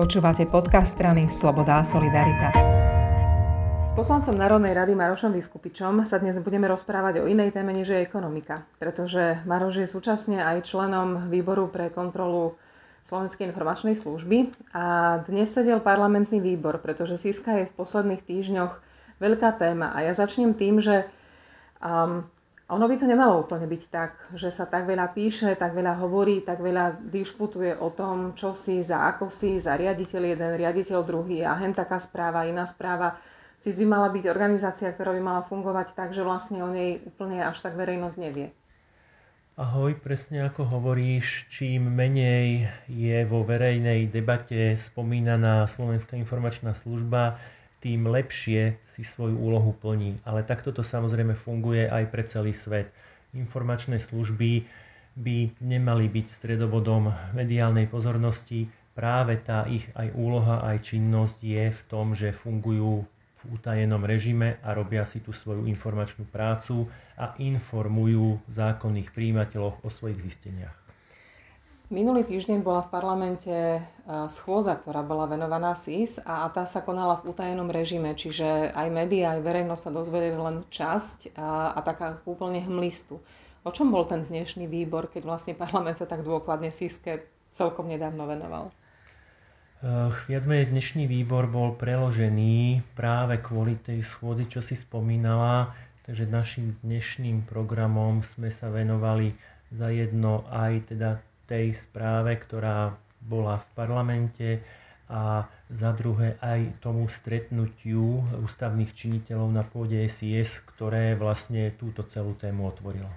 Počúvate podcast strany Sloboda a Solidarita. S poslancom Národnej rady Marošom Vyskupičom sa dnes budeme rozprávať o inej téme, než je ekonomika. Pretože Maroš je súčasne aj členom výboru pre kontrolu Slovenskej informačnej služby a dnes sedel parlamentný výbor, pretože Siska je v posledných týždňoch veľká téma. A ja začnem tým, že um, ono by to nemalo úplne byť tak, že sa tak veľa píše, tak veľa hovorí, tak veľa dišputuje o tom, čo si, za ako si, za riaditeľ jeden, riaditeľ druhý a hen taká správa, iná správa. CIS by mala byť organizácia, ktorá by mala fungovať tak, že vlastne o nej úplne až tak verejnosť nevie. Ahoj, presne ako hovoríš, čím menej je vo verejnej debate spomínaná Slovenská informačná služba, tým lepšie si svoju úlohu plní. Ale takto to samozrejme funguje aj pre celý svet. Informačné služby by nemali byť stredobodom mediálnej pozornosti. Práve tá ich aj úloha, aj činnosť je v tom, že fungujú v utajenom režime a robia si tú svoju informačnú prácu a informujú zákonných príjimateľov o svojich zisteniach. Minulý týždeň bola v parlamente e, schôdza, ktorá bola venovaná SIS a tá sa konala v utajenom režime, čiže aj médiá, aj verejnosť sa dozvedeli len časť a, a taká úplne hmlistu. O čom bol ten dnešný výbor, keď vlastne parlament sa tak dôkladne SISke celkom nedávno venoval? Viac menej dnešný výbor bol preložený práve kvôli tej schôdzi, čo si spomínala. Takže našim dnešným programom sme sa venovali za jedno aj teda tej správe, ktorá bola v parlamente a za druhé aj tomu stretnutiu ústavných činiteľov na pôde SIS, ktoré vlastne túto celú tému otvorilo.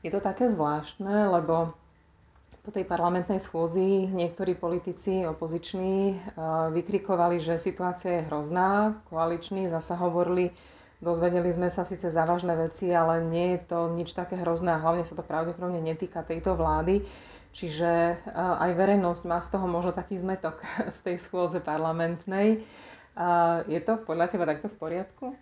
Je to také zvláštne, lebo po tej parlamentnej schôdzi niektorí politici opoziční eh, vykrikovali, že situácia je hrozná, koaliční zasa hovorili, dozvedeli sme sa síce závažné veci, ale nie je to nič také hrozné a hlavne sa to pravdepodobne netýka tejto vlády. Čiže eh, aj verejnosť má z toho možno taký zmetok z tej schôdze parlamentnej. Je to podľa teba takto v poriadku?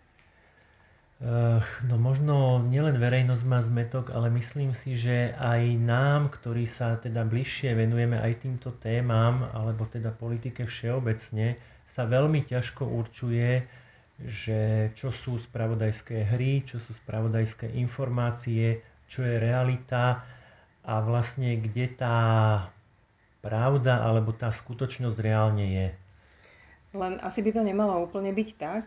Eh, no možno nielen verejnosť má zmetok, ale myslím si, že aj nám, ktorí sa teda bližšie venujeme aj týmto témam, alebo teda politike všeobecne, sa veľmi ťažko určuje, že čo sú spravodajské hry, čo sú spravodajské informácie, čo je realita a vlastne kde tá pravda alebo tá skutočnosť reálne je. Len asi by to nemalo úplne byť tak.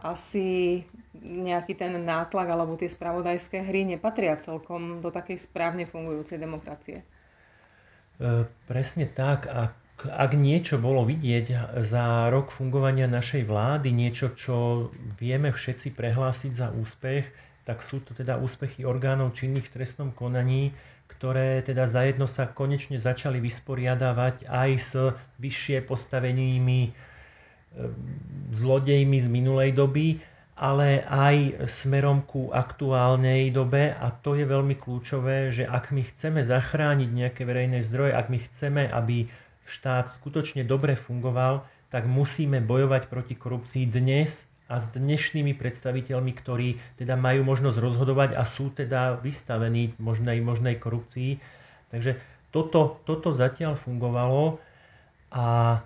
Asi nejaký ten nátlak alebo tie spravodajské hry nepatria celkom do takej správne fungujúcej demokracie. E, presne tak. Ak, ak niečo bolo vidieť za rok fungovania našej vlády, niečo, čo vieme všetci prehlásiť za úspech, tak sú to teda úspechy orgánov činných v trestnom konaní, ktoré teda zajedno sa konečne začali vysporiadavať aj s vyššie postavenými e, zlodejmi z minulej doby, ale aj smerom ku aktuálnej dobe. A to je veľmi kľúčové, že ak my chceme zachrániť nejaké verejné zdroje, ak my chceme, aby štát skutočne dobre fungoval, tak musíme bojovať proti korupcii dnes a s dnešnými predstaviteľmi, ktorí teda majú možnosť rozhodovať a sú teda vystavení možnej, možnej korupcii. Takže toto, toto zatiaľ fungovalo a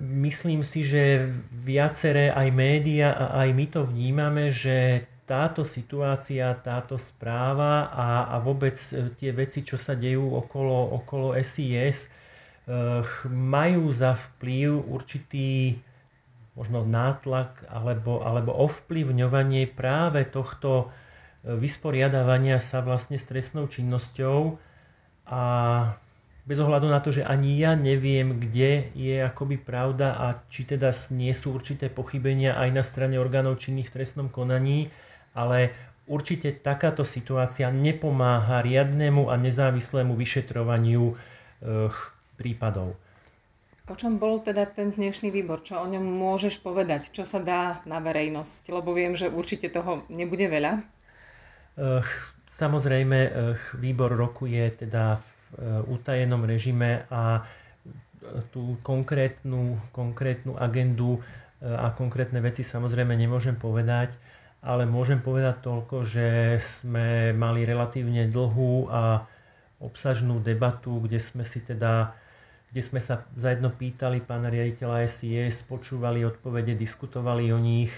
myslím si, že viaceré aj média a aj my to vnímame, že táto situácia, táto správa a, a vôbec tie veci, čo sa dejú okolo, okolo SIS, majú za vplyv určitý možno nátlak alebo, alebo ovplyvňovanie práve tohto e, vysporiadavania sa vlastne s trestnou činnosťou. A bez ohľadu na to, že ani ja neviem, kde je akoby pravda a či teda nie sú určité pochybenia aj na strane orgánov činných v trestnom konaní, ale určite takáto situácia nepomáha riadnemu a nezávislému vyšetrovaniu e, prípadov. O čom bol teda ten dnešný výbor? Čo o ňom môžeš povedať? Čo sa dá na verejnosť? Lebo viem, že určite toho nebude veľa. Samozrejme, výbor rokuje teda v e, utajenom režime a tú konkrétnu, konkrétnu agendu a konkrétne veci samozrejme nemôžem povedať, ale môžem povedať toľko, že sme mali relatívne dlhú a obsažnú debatu, kde sme si teda kde sme sa zajedno pýtali pána riaditeľa SIS, počúvali odpovede, diskutovali o nich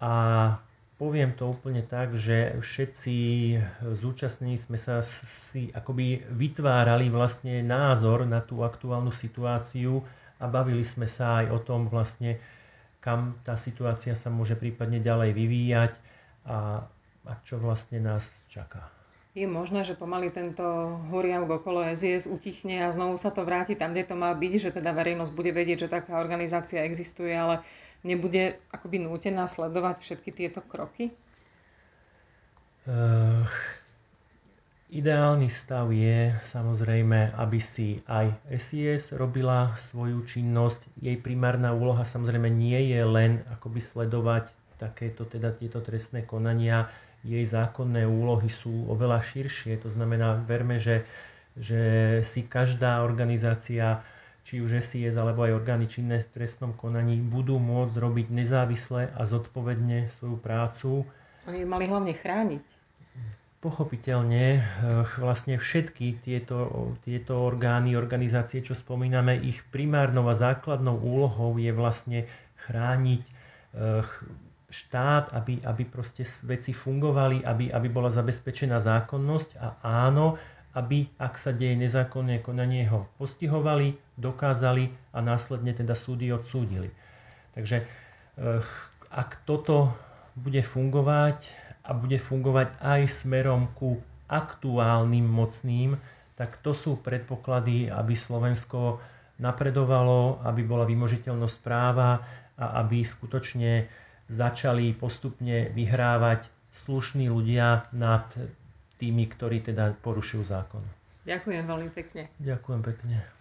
a poviem to úplne tak, že všetci zúčastnení sme sa si akoby vytvárali vlastne názor na tú aktuálnu situáciu a bavili sme sa aj o tom vlastne, kam tá situácia sa môže prípadne ďalej vyvíjať a, a čo vlastne nás čaká. Je možné, že pomaly tento horiavok okolo SIS utichne a znovu sa to vráti tam, kde to má byť, že teda verejnosť bude vedieť, že taká organizácia existuje, ale nebude akoby nútená sledovať všetky tieto kroky? Uh, ideálny stav je samozrejme, aby si aj SIS robila svoju činnosť. Jej primárna úloha samozrejme nie je len akoby sledovať takéto teda tieto trestné konania, jej zákonné úlohy sú oveľa širšie. To znamená, verme, že, že si každá organizácia, či už SIS alebo aj orgány činné v trestnom konaní, budú môcť robiť nezávisle a zodpovedne svoju prácu. Oni mali hlavne chrániť. Pochopiteľne, eh, vlastne všetky tieto, tieto orgány, organizácie, čo spomíname, ich primárnou a základnou úlohou je vlastne chrániť eh, štát, aby, aby proste veci fungovali, aby, aby bola zabezpečená zákonnosť a áno, aby, ak sa deje nezákonné konanie, ho postihovali, dokázali a následne teda súdy odsúdili. Takže eh, ak toto bude fungovať a bude fungovať aj smerom ku aktuálnym mocným, tak to sú predpoklady, aby Slovensko napredovalo, aby bola vymožiteľnosť práva a aby skutočne začali postupne vyhrávať slušní ľudia nad tými, ktorí teda porušujú zákon. Ďakujem veľmi pekne. Ďakujem pekne.